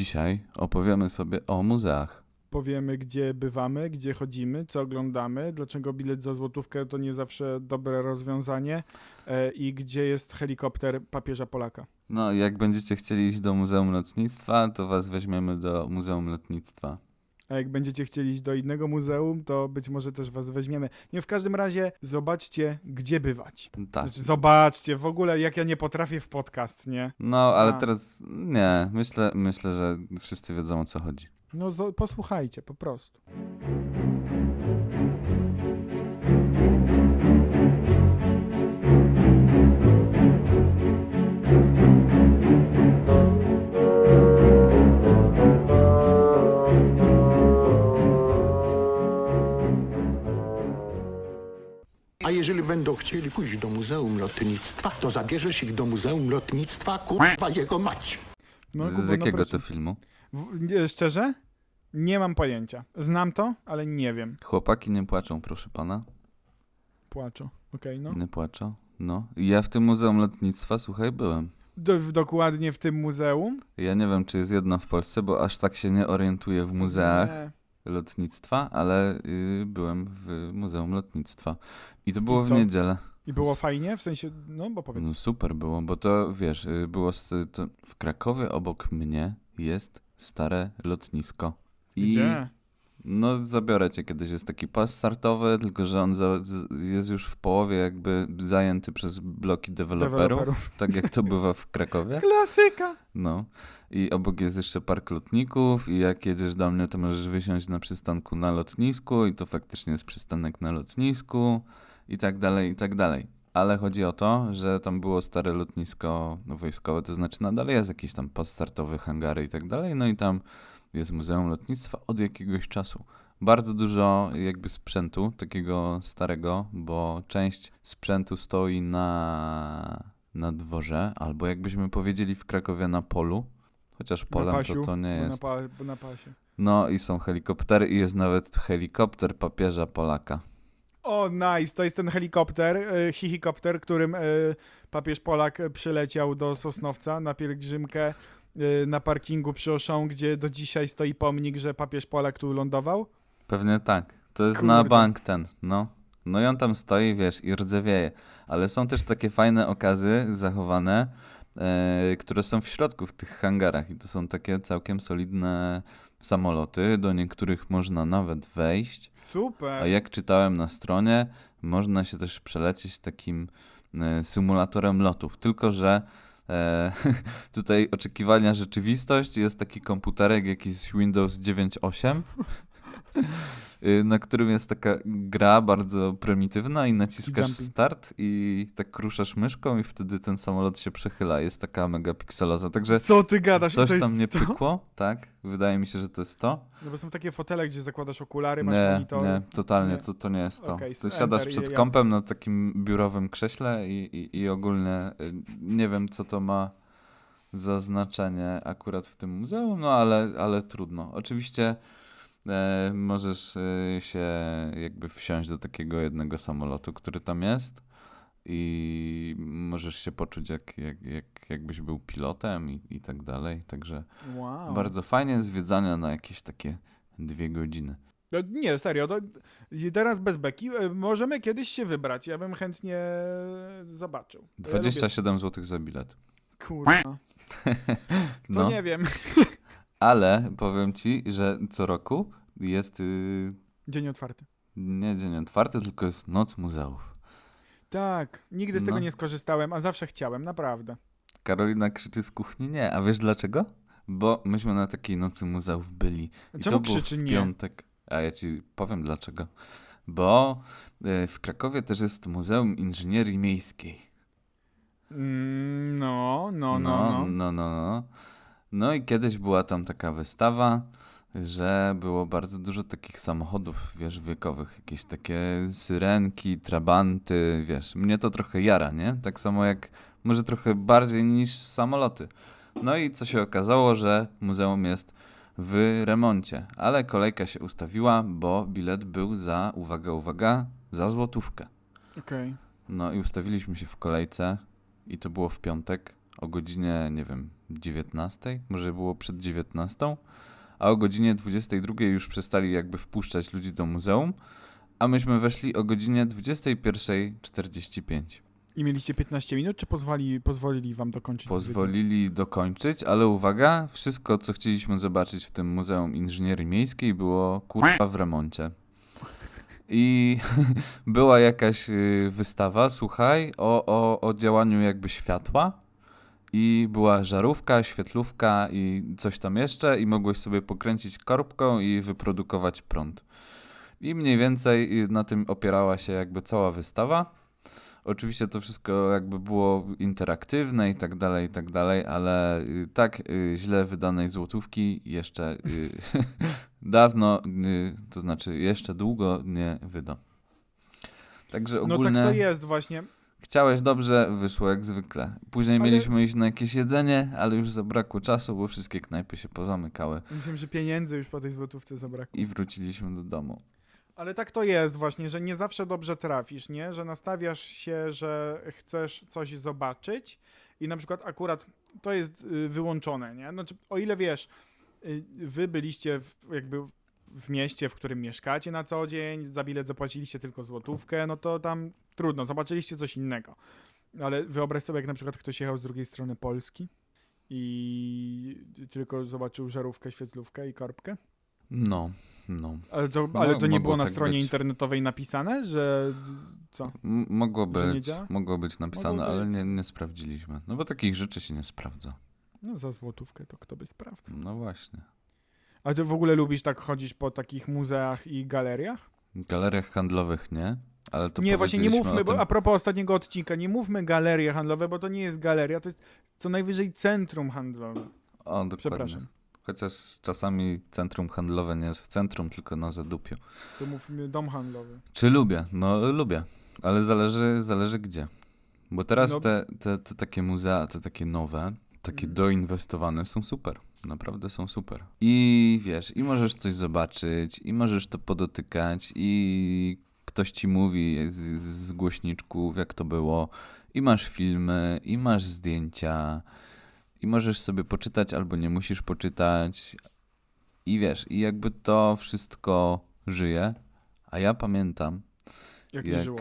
Dzisiaj opowiemy sobie o muzeach. Powiemy, gdzie bywamy, gdzie chodzimy, co oglądamy, dlaczego bilet za złotówkę to nie zawsze dobre rozwiązanie e, i gdzie jest helikopter papieża Polaka. No, jak będziecie chcieli iść do Muzeum Lotnictwa, to was weźmiemy do Muzeum Lotnictwa. A jak będziecie chcieli iść do innego muzeum, to być może też was weźmiemy. Nie w każdym razie zobaczcie, gdzie bywać. Tak. Znaczy, zobaczcie, w ogóle jak ja nie potrafię w podcast, nie? No, ale A. teraz nie. Myślę, myślę, że wszyscy wiedzą o co chodzi. No posłuchajcie, po prostu. Jeżeli będą chcieli pójść do Muzeum Lotnictwa, to zabierzesz ich do Muzeum Lotnictwa, kurwa jego mać. No, Z, z jakiego no to proszę. filmu? W, nie, szczerze? Nie mam pojęcia. Znam to, ale nie wiem. Chłopaki nie płaczą, proszę pana. Płaczę. Okej, no. Nie płaczą. No. I Ja w tym Muzeum Lotnictwa, słuchaj, byłem. Do, dokładnie w tym muzeum. Ja nie wiem, czy jest jedno w Polsce, bo aż tak się nie orientuję w muzeach Nie. Lotnictwa, ale y, byłem w Muzeum Lotnictwa. I to było I w niedzielę. I było fajnie? W sensie, no bo powiedz. No super było, bo to wiesz, y, było w Krakowie obok mnie jest stare lotnisko. I Gdzie? No zabiorę cię kiedyś, jest taki pas startowy, tylko że on za, jest już w połowie jakby zajęty przez bloki deweloperów, Deweloperów. tak jak to bywa w Krakowie. Klasyka! No. I obok jest jeszcze park lotników i jak jedziesz do mnie, to możesz wysiąść na przystanku na lotnisku i to faktycznie jest przystanek na lotnisku i tak dalej, i tak dalej. Ale chodzi o to, że tam było stare lotnisko wojskowe, to znaczy nadal jest jakiś tam pas startowy, hangary i tak dalej, no i tam jest Muzeum Lotnictwa od jakiegoś czasu. Bardzo dużo jakby sprzętu takiego starego, bo część sprzętu stoi na, na dworze, albo jakbyśmy powiedzieli w Krakowie na polu, chociaż polem pasiu, to, to nie jest. Na, pa, na pasie. No i są helikoptery i jest nawet helikopter papieża Polaka. O, nice! To jest ten helikopter, y, hichikopter, którym y, papież Polak przyleciał do Sosnowca na pielgrzymkę na parkingu przy Oszą, gdzie do dzisiaj stoi pomnik, że papież Polak tu lądował. Pewnie tak. To jest na Kurde. bank ten, no. No i on tam stoi, wiesz, i rdzewieje. Ale są też takie fajne okazy zachowane, e, które są w środku, w tych hangarach. I to są takie całkiem solidne samoloty. Do niektórych można nawet wejść. Super! A jak czytałem na stronie, można się też przelecieć takim e, symulatorem lotów. Tylko, że e, tutaj oczekiwania rzeczywistość jest taki komputerek jakiś Windows 9.8. y, Na którym jest taka gra bardzo prymitywna i naciskasz jumping. start i tak kruszasz myszką i wtedy ten samolot się przechyla. Jest taka megapikseloza. Także Co ty gadasz? coś tam nie pykło, tak? Wydaje mi się, że to jest to. No bo są takie fotele, gdzie zakładasz okulary, masz Nie, monitor. nie, totalnie, Nie. To, to nie jest to. Okej, to siadasz przed jasne. kąpem na takim biurowym krześle i, i, i ogólnie y, nie wiem, co to ma za znaczenie akurat w tym muzeum, no ale, ale trudno. Oczywiście e, możesz y, się jakby wsiąść do takiego jednego samolotu, który tam jest i możesz się poczuć jak, jak, jak, jakbyś był pilotem i, i tak dalej. Także Wow. bardzo fajnie zwiedzania na jakieś takie dwie godziny. No, nie, serio, to, teraz bez beki. e, Możemy kiedyś się wybrać. Ja bym chętnie zobaczył. Ja 27 zł za bilet. Lubię, kurwa. To No, nie wiem. ale powiem ci, że co roku jest yy, Dzień otwarty. nie dzień otwarty, tylko jest noc muzeów. Tak, nigdy z tego No. nie skorzystałem, a zawsze chciałem, naprawdę. Karolina krzyczy z kuchni nie, a wiesz dlaczego? Bo myśmy na takiej nocy muzeów byli. I Czemu to krzyczy w nie? piątek. A ja ci powiem dlaczego. Bo y, w Krakowie też jest Muzeum Inżynierii Miejskiej. Mm, no, no, no, no, no. no, no, no. No i kiedyś była tam taka wystawa, że było bardzo dużo takich samochodów, wiesz, wiekowych, jakieś takie syrenki, trabanty, wiesz, mnie to trochę jara, nie? Tak samo jak, może trochę bardziej niż samoloty. No i co się okazało, że muzeum jest w remoncie, ale kolejka się ustawiła, bo bilet był za, uwaga, uwaga, za złotówkę. Okej. No i ustawiliśmy się w kolejce i to było w piątek o godzinie, nie wiem, 19, może było przed 19, a o godzinie 22 już przestali jakby wpuszczać ludzi do muzeum, a myśmy weszli o godzinie 21.45. I mieliście 15 minut, czy pozwoli, pozwolili wam dokończyć wizytę? Pozwolili dokończyć, ale uwaga, wszystko co chcieliśmy zobaczyć w tym Muzeum Inżynierii Miejskiej było kurwa w remoncie. I była jakaś y, wystawa, słuchaj, o, o, o działaniu jakby światła. I była żarówka, świetlówka i coś tam jeszcze, i mogłeś sobie pokręcić korbką i wyprodukować prąd. I mniej więcej na tym opierała się jakby cała wystawa. Oczywiście to wszystko jakby było interaktywne i tak dalej, i tak dalej, ale y, tak y, źle wydanej złotówki jeszcze y, dawno, to znaczy jeszcze długo nie wyda. Także No ogólnie tak to jest właśnie. Chciałeś dobrze, wyszło jak zwykle. Później Ale- mieliśmy iść na jakieś jedzenie, ale już zabrakło czasu, bo wszystkie knajpy się pozamykały Myślałem, że pieniędzy już po tej złotówce zabrakło. i wróciliśmy do domu. Ale tak to jest właśnie, że nie zawsze dobrze trafisz, nie? Że nastawiasz się, że chcesz coś zobaczyć i na przykład akurat to jest y, wyłączone, nie? Znaczy, o ile wiesz, y, wy byliście w, jakby w- mieście, w którym mieszkacie na co dzień, za bilet zapłaciliście tylko złotówkę, no to tam trudno, zobaczyliście coś innego. Ale wyobraź sobie, jak na przykład ktoś jechał z drugiej strony Polski i tylko zobaczył żarówkę, świetlówkę i korbkę. No, no. Ale to, ale to nie było na tak stronie być. internetowej napisane, że co? M- mogło być, mogło być napisane, Mogło ale być. nie, nie sprawdziliśmy. No bo takich rzeczy się nie sprawdza. No za złotówkę to kto by sprawdzał. No właśnie. A ty w ogóle lubisz tak chodzić po takich muzeach i galeriach? Galeriach handlowych nie, ale to nie, właśnie nie mówmy, bo a propos ostatniego odcinka, nie mówmy galerie handlowe, bo to nie jest galeria, to jest co najwyżej centrum handlowe. O, dokładnie. Przepraszam. Chociaż czasami centrum handlowe nie jest w centrum, tylko na zadupiu. To mówmy dom handlowy. Czy lubię? No lubię, ale zależy, zależy gdzie. Bo teraz No. te, te, te takie muzea, te takie nowe, takie Mhm. doinwestowane są super. Naprawdę są super. I wiesz, i możesz coś zobaczyć, i możesz to podotykać, i ktoś ci mówi z, z głośniczków, jak to było, i masz filmy, i masz zdjęcia, i możesz sobie poczytać, albo nie musisz poczytać. I wiesz, i jakby to wszystko żyje. A ja pamiętam, Jak, nie Jak- żyło.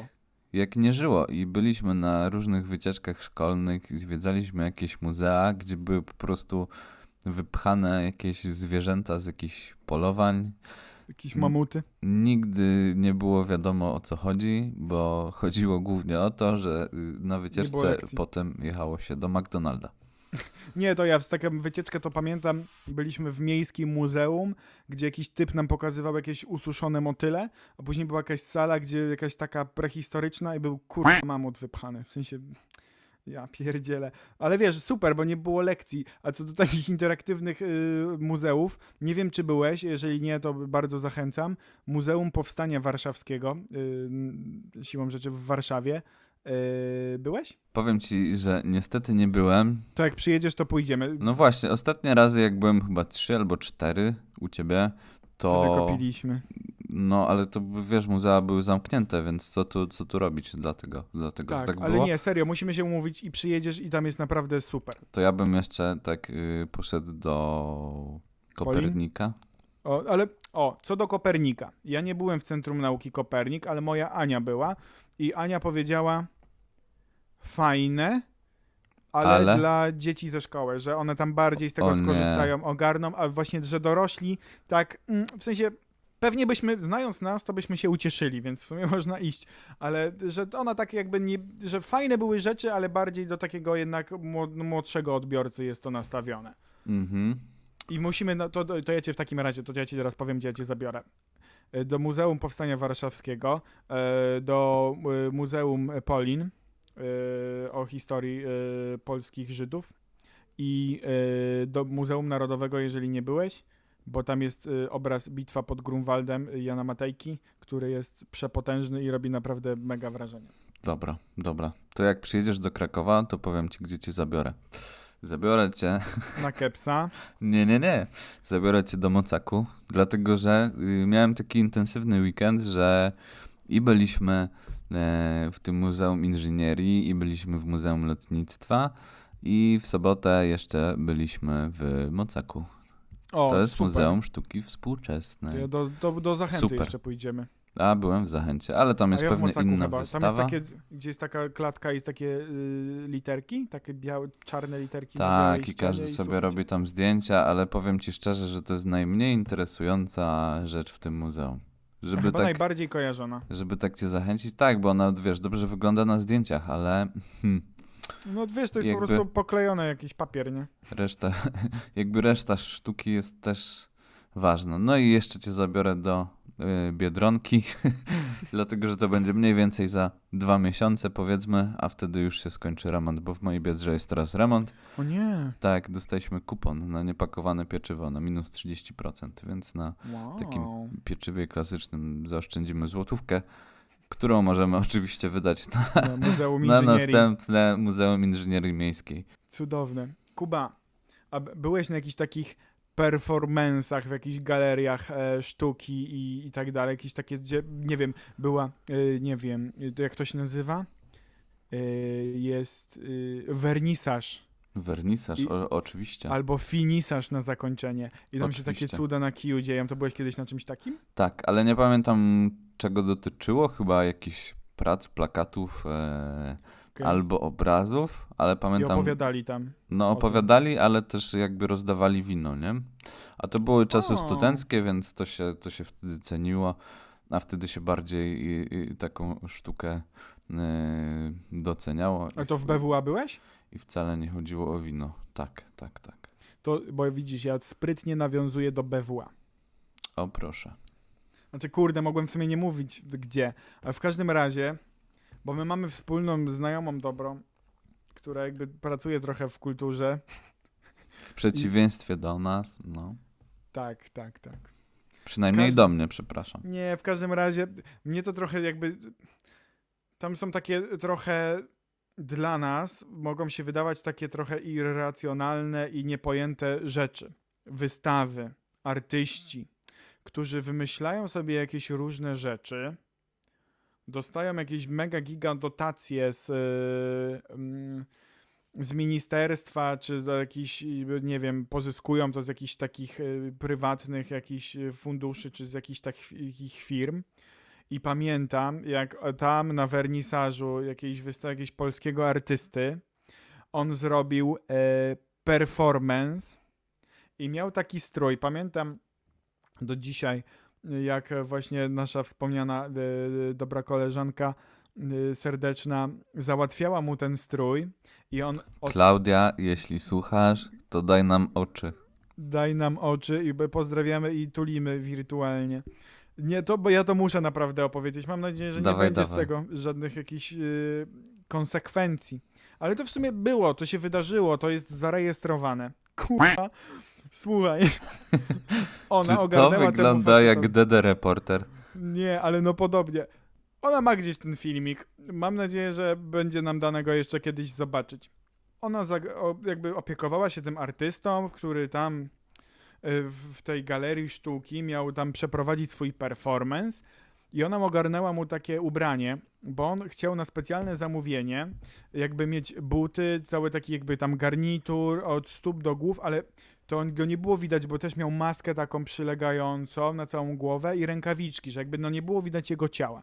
jak nie żyło i byliśmy na różnych wycieczkach szkolnych, zwiedzaliśmy jakieś muzea, gdzie były po prostu wypchane jakieś zwierzęta z jakichś polowań. Jakieś mamuty. Nigdy nie było wiadomo o co chodzi, bo chodziło głównie o to, że y, na wycieczce potem jechało się do McDonalda. Nie, to ja z taką wycieczkę to pamiętam. Byliśmy w miejskim muzeum, gdzie jakiś typ nam pokazywał jakieś ususzone motyle, a później była jakaś sala, gdzie jakaś taka prehistoryczna i był kurwa mamut wypchany. W sensie. Ja pierdzielę. Ale wiesz, super, bo nie było lekcji. A co do takich interaktywnych y, muzeów, nie wiem czy byłeś, jeżeli nie, to bardzo zachęcam. Muzeum Powstania Warszawskiego, y, siłą rzeczy w Warszawie. Y, byłeś? Powiem ci, że niestety nie byłem. To jak przyjedziesz, to pójdziemy. No właśnie, ostatnie razy jak byłem chyba trzy albo cztery u ciebie, To to... wykopiliśmy. No, ale to wiesz, muzea były zamknięte, więc co tu, co tu robić dlatego, dlatego Tak, że tak ale było? nie, serio, musimy się umówić i przyjedziesz i tam jest naprawdę super. To ja bym jeszcze tak y, poszedł do Kopernika. O, ale o, co do Kopernika. Ja nie byłem w Centrum Nauki Kopernik, ale moja Ania była i Ania powiedziała fajne, ale, Ale? dla dzieci ze szkoły, że one tam bardziej z tego O nie. skorzystają, ogarną, a właśnie, że dorośli tak, mm, w sensie pewnie byśmy, znając nas, to byśmy się ucieszyli, więc w sumie można iść, ale że ona tak jakby nie, że fajne były rzeczy, ale bardziej do takiego jednak młod- młodszego odbiorcy jest to nastawione. Mhm. I musimy, no to, to ja cię w takim razie, to ja ci teraz powiem, gdzie ja cię zabiorę. E, Do Muzeum Powstania Warszawskiego, e, do e, Muzeum Polin o historii polskich Żydów i do Muzeum Narodowego, jeżeli nie byłeś, bo tam jest e, obraz Bitwa pod Grunwaldem Jana Matejki, który jest przepotężny i robi naprawdę mega wrażenie. Dobra, dobra. To jak przyjedziesz do Krakowa, to powiem ci, gdzie cię zabiorę. Zabiorę cię. Na Kepsa. Nie, nie, nie. Zabiorę cię do Mocaku, dlatego że y, miałem taki intensywny weekend, że i byliśmy e, w tym Muzeum Inżynierii, i byliśmy w Muzeum Lotnictwa, I w sobotę jeszcze byliśmy w Mocaku. O, To jest super. Muzeum Sztuki Współczesnej. Do, do, do Zachęty Super. jeszcze pójdziemy. A, byłem w Zachęcie, ale tam jest ja pewnie inna chyba. Tam wystawa. jest takie, gdzie jest taka klatka i jest takie y, literki, takie białe, czarne literki. Tak, i każdy sobie robi tam zdjęcia, ale powiem ci szczerze, że to jest najmniej interesująca rzecz w tym muzeum. Żeby Chyba tak, najbardziej kojarzona. żeby tak cię zachęcić, tak, bo ona, wiesz, dobrze wygląda na zdjęciach, ale hmm, No wiesz, to jest Jakby- po prostu poklejone jakiś papier, nie? reszta, jakby reszta sztuki jest też ważna. No i jeszcze cię zabiorę do y, Biedronki, dlatego, że to będzie mniej więcej za dwa miesiące, powiedzmy, a wtedy już się skończy remont, bo w mojej Biedrze jest teraz remont. O nie. Tak, dostaliśmy kupon na niepakowane pieczywo na minus 30%, więc na Wow. takim pieczywie klasycznym zaoszczędzimy złotówkę, którą możemy oczywiście wydać na, Na Muzeum na następne Muzeum Inżynierii Miejskiej. Cudowne. Kuba, a byłeś na jakichś takich performansach, w jakichś galeriach e, sztuki i, i tak dalej, jakieś takie, gdzie, nie wiem, była, e, nie wiem, to jak to się nazywa? E, jest e, wernisaż Wernisaż, I- o, oczywiście. albo finisaż na zakończenie i tam się takie Oczywiście. cuda na kiju dzieją. To byłeś kiedyś na czymś takim? Tak, ale nie pamiętam czego dotyczyło, chyba jakichś prac, plakatów e, Okej. albo obrazów, ale I pamiętam, opowiadali tam. no opowiadali, ale też jakby rozdawali wino, nie? A to były czasy O. studenckie, więc to się, to się wtedy ceniło, a wtedy się bardziej i, i taką sztukę e, doceniało. A i to w w- BWA byłeś? I wcale nie chodziło o wino. Tak, tak, tak. To, bo widzisz, ja sprytnie nawiązuję do BWA. O proszę. Znaczy, kurde, mogłem w sumie nie mówić gdzie, ale w każdym razie, bo my mamy wspólną znajomą dobrą, która jakby pracuje trochę w kulturze. W przeciwieństwie do nas, no. Tak, tak, tak. Przynajmniej Każdy- do mnie, przepraszam. Nie, w każdym razie, mnie to trochę jakby. Tam są takie trochę dla nas, mogą się wydawać takie trochę irracjonalne i niepojęte rzeczy. Wystawy, artyści, którzy wymyślają sobie jakieś różne rzeczy, dostają jakieś mega giga dotacje z, yy, mm, z ministerstwa, czy do jakichś, nie wiem, pozyskują to z jakichś takich yy, prywatnych jakichś yy, funduszy, czy z jakichś takich firm. I pamiętam, jak tam na wernisażu jakiejś wystawy, jakiegoś polskiego artysty, on zrobił e, performance i miał taki strój. Pamiętam do dzisiaj, jak właśnie nasza wspomniana e, dobra koleżanka serdeczna załatwiała mu ten strój i on od... Klaudia, jeśli słuchasz, to daj nam oczy. daj nam oczy i pozdrawiamy i tulimy wirtualnie. Nie, to, bo ja to muszę naprawdę opowiedzieć. Mam nadzieję, że nie Dawaj, będzie z dawaj. tego żadnych jakichś yy, konsekwencji. Ale to w sumie było, to się wydarzyło, to jest zarejestrowane. Kurwa, słuchaj. Ona Czy to wygląda jak facetowi- DD Reporter? Nie, ale no podobnie. Ona ma gdzieś ten filmik. Mam nadzieję, że będzie nam dane go jeszcze kiedyś zobaczyć. Ona jakby opiekowała się tym artystą, który tam y, w w tej galerii sztuki miał tam przeprowadzić swój performance i ona ogarnęła mu takie ubranie, bo on chciał na specjalne zamówienie jakby mieć buty, cały taki jakby tam garnitur od stóp do głów, ale to go nie było widać, bo też miał maskę taką przylegającą na całą głowę i rękawiczki, że jakby no nie było widać jego ciała.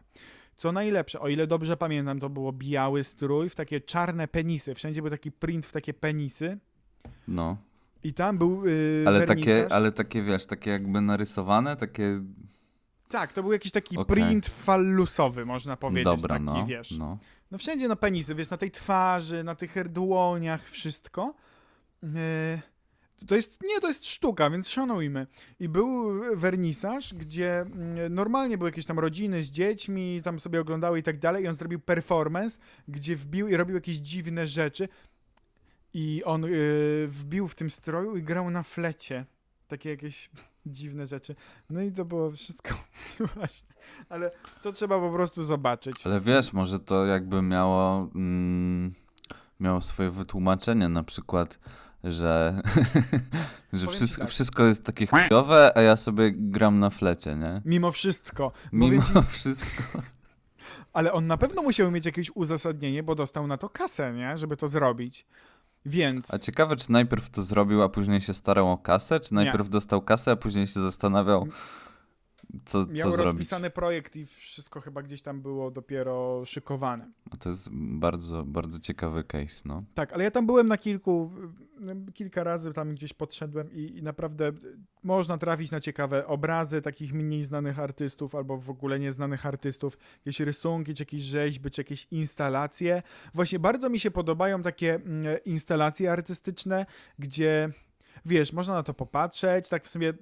Co najlepsze, o ile dobrze pamiętam, to było biały strój w takie czarne penisy. Wszędzie był taki print w takie penisy. No. I tam był yy, Ale wernisaż. takie, ale takie, wiesz, takie jakby narysowane, takie... Tak, to był jakiś taki Okej. print fallusowy, można powiedzieć. Dobra, taki, no. wiesz. no. No wszędzie na penisy, wiesz, na tej twarzy, na tych dłoniach, wszystko. Yy, to jest, nie, to jest sztuka, więc szanujmy. I był wernisaż, gdzie mm, normalnie były jakieś tam rodziny z dziećmi, tam sobie oglądały i tak dalej, i on zrobił performance, gdzie wbił i robił jakieś dziwne rzeczy. I on yy, wbił w tym stroju i grał na flecie. Takie jakieś dziwne rzeczy. No i to było wszystko właśnie. Ale to trzeba po prostu zobaczyć. Ale wiesz, może to jakby miało, mm, miało swoje wytłumaczenie, na przykład, że, że wszystko, tak. wszystko jest takie chujowe, a ja sobie gram na flecie, nie? Mimo wszystko. Mimo ci, wszystko. ale on na pewno musiał mieć jakieś uzasadnienie, bo dostał na to kasę, nie? Żeby to zrobić. Więc A ciekawe, czy najpierw to zrobił, a później się starał o kasę, czy najpierw dostał kasę, a później się zastanawiał, co, miał co zrobić. rozpisany projekt i wszystko chyba gdzieś tam było dopiero szykowane. To jest bardzo, bardzo ciekawy case, no. Tak, ale ja tam byłem na kilku, kilka razy tam gdzieś podszedłem i, i naprawdę można trafić na ciekawe obrazy takich mniej znanych artystów albo w ogóle nieznanych artystów, jakieś rysunki, czy jakieś rzeźby, czy jakieś instalacje. Właśnie bardzo mi się podobają takie mm, instalacje artystyczne, gdzie wiesz, można na to popatrzeć, tak w sumie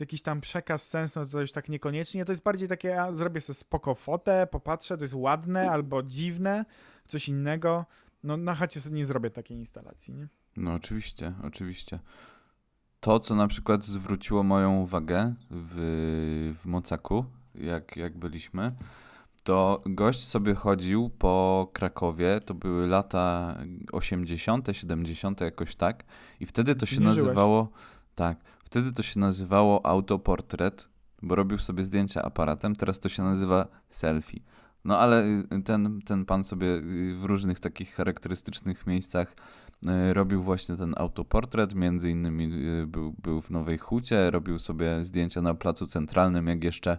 jakiś tam przekaz, sens, no to już tak niekoniecznie. To jest bardziej takie, ja zrobię sobie spoko fotę, popatrzę, to jest ładne albo dziwne, coś innego. No na chacie sobie nie zrobię takiej instalacji, nie? No oczywiście, oczywiście. To, co na przykład zwróciło moją uwagę w, w Mocaku, jak, jak byliśmy, to gość sobie chodził po Krakowie, to były lata 80., 70., jakoś tak, i wtedy to się Nie żyłeś. nazywało, tak, wtedy to się nazywało autoportret, bo robił sobie zdjęcia aparatem, teraz to się nazywa selfie. No ale y, ten, ten pan sobie y, w różnych takich charakterystycznych miejscach y, robił właśnie ten autoportret, między innymi był, był w Nowej Hucie, robił sobie zdjęcia na Placu Centralnym, jak jeszcze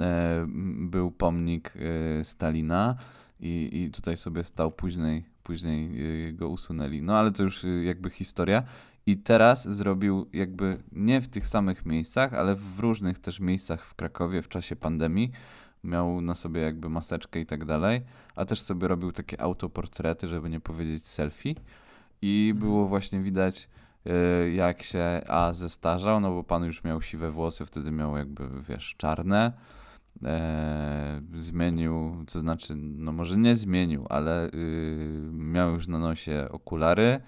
e, był pomnik e, Stalina i, i tutaj sobie stał później, później e, go usunęli. No ale to już jakby historia. I teraz zrobił jakby nie w tych samych miejscach, ale w różnych też miejscach w Krakowie w czasie pandemii. Miał na sobie jakby maseczkę i tak dalej, a też sobie robił takie autoportrety, żeby nie powiedzieć selfie. I było właśnie widać, y, jak się A zestarzał, no bo pan już miał siwe włosy, wtedy miał jakby, wiesz, czarne. E, zmienił, to znaczy, no może nie zmienił, ale y, miał już na nosie okulary.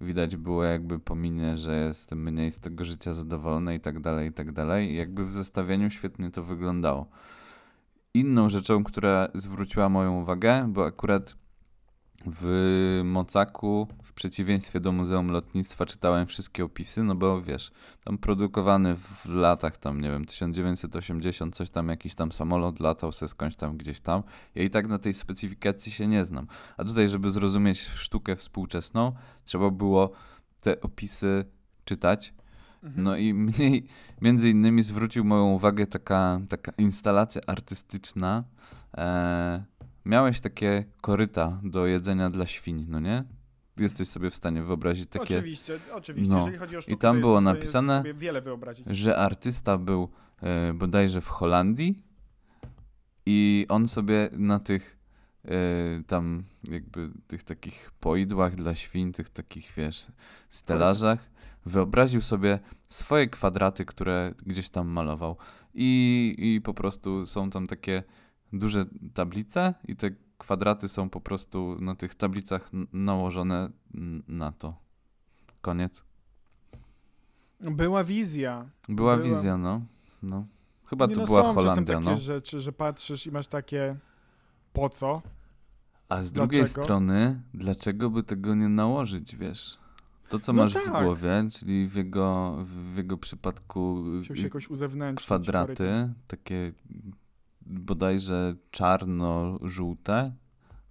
Widać było jakby po minie, że jest mniej z tego życia zadowolony i tak dalej, i tak dalej. I jakby w zestawieniu świetnie to wyglądało. Inną rzeczą, która zwróciła moją uwagę, bo akurat w Mocaku, w przeciwieństwie do Muzeum Lotnictwa, czytałem wszystkie opisy, no bo wiesz, tam produkowany w latach tam, nie wiem, 1980, coś tam, jakiś tam samolot latał se skądś tam, gdzieś tam. Ja i tak na tej specyfikacji się nie znam. A tutaj, żeby zrozumieć sztukę współczesną, trzeba było te opisy czytać. No i mniej, między innymi zwrócił moją uwagę taka, taka instalacja artystyczna. E, miałeś takie koryta do jedzenia dla świń, no nie? Jesteś sobie w stanie wyobrazić takie, Oczywiście, oczywiście. No. Jeżeli chodzi o sztukę, tam to było napisane, sobie wiele wyobrazić. że artysta był e, bodajże w Holandii i on sobie na tych e, tam jakby tych takich poidłach dla świń, tych takich wiesz, stelażach wyobraził sobie swoje kwadraty, które gdzieś tam malował i, i po prostu są tam takie duże tablice i te kwadraty są po prostu na tych tablicach nałożone na to. Koniec. Była wizja. Była, Była. wizja, no. no. Chyba Nie to no, była są Holandia, takie no. rzeczy, że patrzysz i masz takie po co? A z drugiej Dlaczego? strony, dlaczego by tego nie nałożyć, wiesz? To, co No masz w tak. głowie, czyli w jego, w jego przypadku kwadraty, takie bodajże czarno-żółte,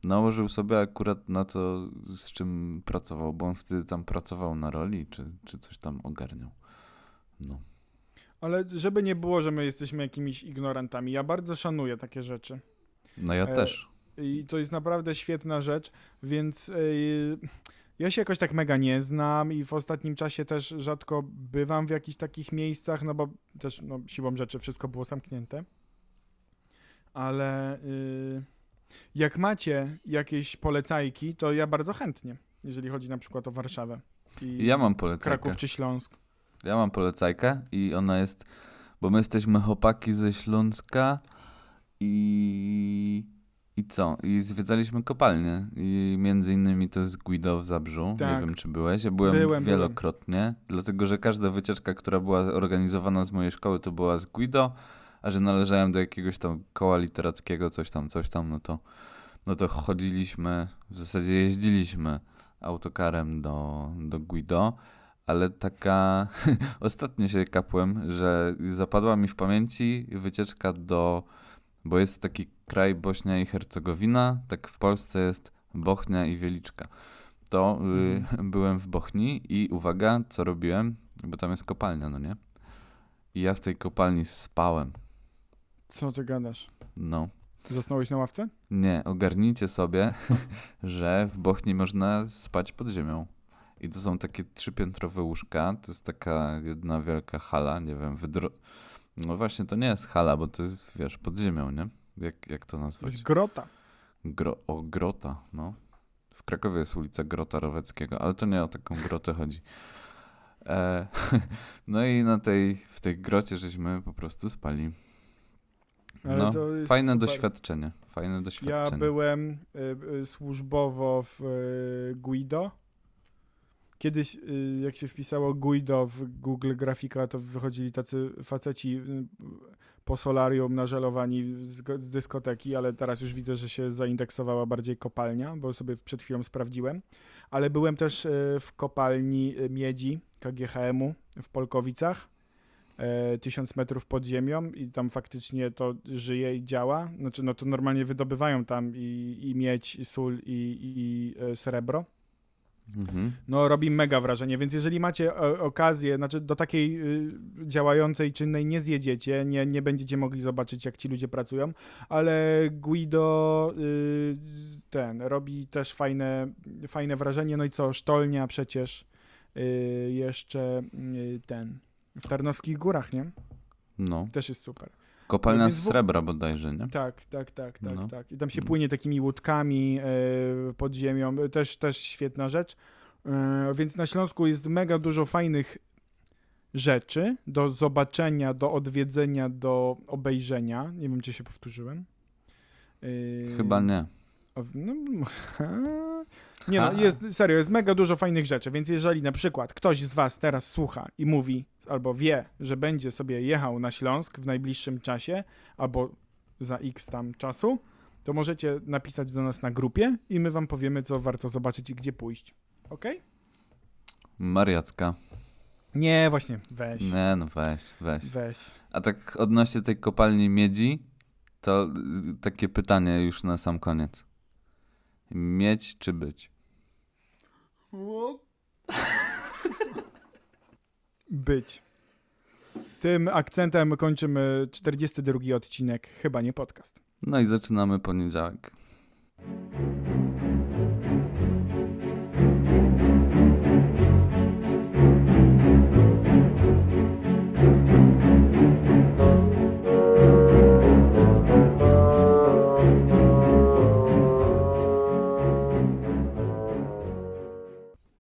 nałożył sobie akurat na to, z czym pracował, bo on wtedy tam pracował na roli, czy, czy coś tam ogarniał. No. Ale żeby nie było, że my jesteśmy jakimiś ignorantami, ja bardzo szanuję takie rzeczy. No ja E, też. I to jest naprawdę świetna rzecz, więc yy, ja się jakoś tak mega nie znam i w ostatnim czasie też rzadko bywam w jakichś takich miejscach, no bo też no, siłą rzeczy wszystko było zamknięte. Ale yy, jak macie jakieś polecajki, to ja bardzo chętnie, jeżeli chodzi na przykład o Warszawę. I Ja mam polecajkę. Kraków czy Śląsk. Ja mam polecajkę i ona jest, bo my jesteśmy chłopaki ze Śląska i i co? I zwiedzaliśmy kopalnię i między innymi to jest Guido w Zabrzu. Tak. Nie wiem, czy byłeś. Ja byłem Byłem, wielokrotnie, dlatego że każda wycieczka, która była organizowana z mojej szkoły, to była z Guido, a że należałem do jakiegoś tam koła literackiego, coś tam, coś tam, no to, no to chodziliśmy, w zasadzie jeździliśmy autokarem do, do Guido, ale taka ostatnio się kapłem, że zapadła mi w pamięci wycieczka do, bo jest taki kraj Bośnia i Hercegowina, tak w Polsce jest Bochnia i Wieliczka. to y, byłem w Bochni i uwaga, co robiłem, bo tam jest kopalnia, no nie? I ja w tej kopalni spałem. Co ty gadasz? No. Zasnąłeś na ławce? Nie, ogarnijcie sobie, że w Bochni można spać pod ziemią. I to są takie trzypiętrowe łóżka. To jest taka jedna wielka hala, nie wiem, wydro... No właśnie, to nie jest hala, bo to jest, wiesz, pod ziemią, nie? Jak, jak to To nazwać? jest grota. Gro... O, grota, no. W Krakowie jest ulica Grota Roweckiego, ale to nie o taką grotę chodzi. E, no i na tej, w tej grocie żeśmy po prostu spali. No, fajne super. doświadczenie, fajne Ja doświadczenie. byłem y, y, służbowo w y, Guido. Kiedyś, y, jak się wpisało Guido w Google Grafika, to wychodzili tacy faceci y, po solarium nażelowani z, z dyskoteki, ale teraz już widzę, że się zaindeksowała bardziej kopalnia, bo sobie przed chwilą sprawdziłem. Ale byłem też y, w kopalni miedzi KGHM-u w Polkowicach. E, 1000 metrów pod ziemią i tam faktycznie to żyje i działa. Znaczy, no to normalnie wydobywają tam i, i miedź, i sól, i, i e, srebro. Mhm. No robi mega wrażenie, więc jeżeli macie e, okazję, znaczy do takiej y, działającej, czynnej nie zjedziecie, nie, nie będziecie mogli zobaczyć jak ci ludzie pracują, ale Guido y, ten robi też fajne, fajne wrażenie, no i co, Sztolnia przecież y, jeszcze ten w Tarnowskich Górach, nie? No. Też jest super. Kopalnia No z srebra bodajże, nie? Tak, tak, tak, tak, No. tak. I tam się Mm. płynie takimi łódkami e, pod ziemią. Też, też świetna rzecz. E, więc na Śląsku jest mega dużo fajnych rzeczy do zobaczenia, do odwiedzenia, do obejrzenia. Nie wiem, czy się powtórzyłem. E, Chyba nie. No, nie no, jest, serio, jest mega dużo fajnych rzeczy, więc jeżeli na przykład ktoś z was teraz słucha i mówi, albo wie, że będzie sobie jechał na Śląsk w najbliższym czasie, albo za x tam czasu, to możecie napisać do nas na grupie i my wam powiemy, co warto zobaczyć i gdzie pójść. Ok? Mariacka. Nie, właśnie, weź, Nie, no weź, weź. weź. A tak odnośnie tej kopalni miedzi, to takie pytanie już na sam koniec. Mieć czy być? Być. Tym akcentem kończymy 42 odcinek, chyba nie podcast. No i zaczynamy poniedziałek.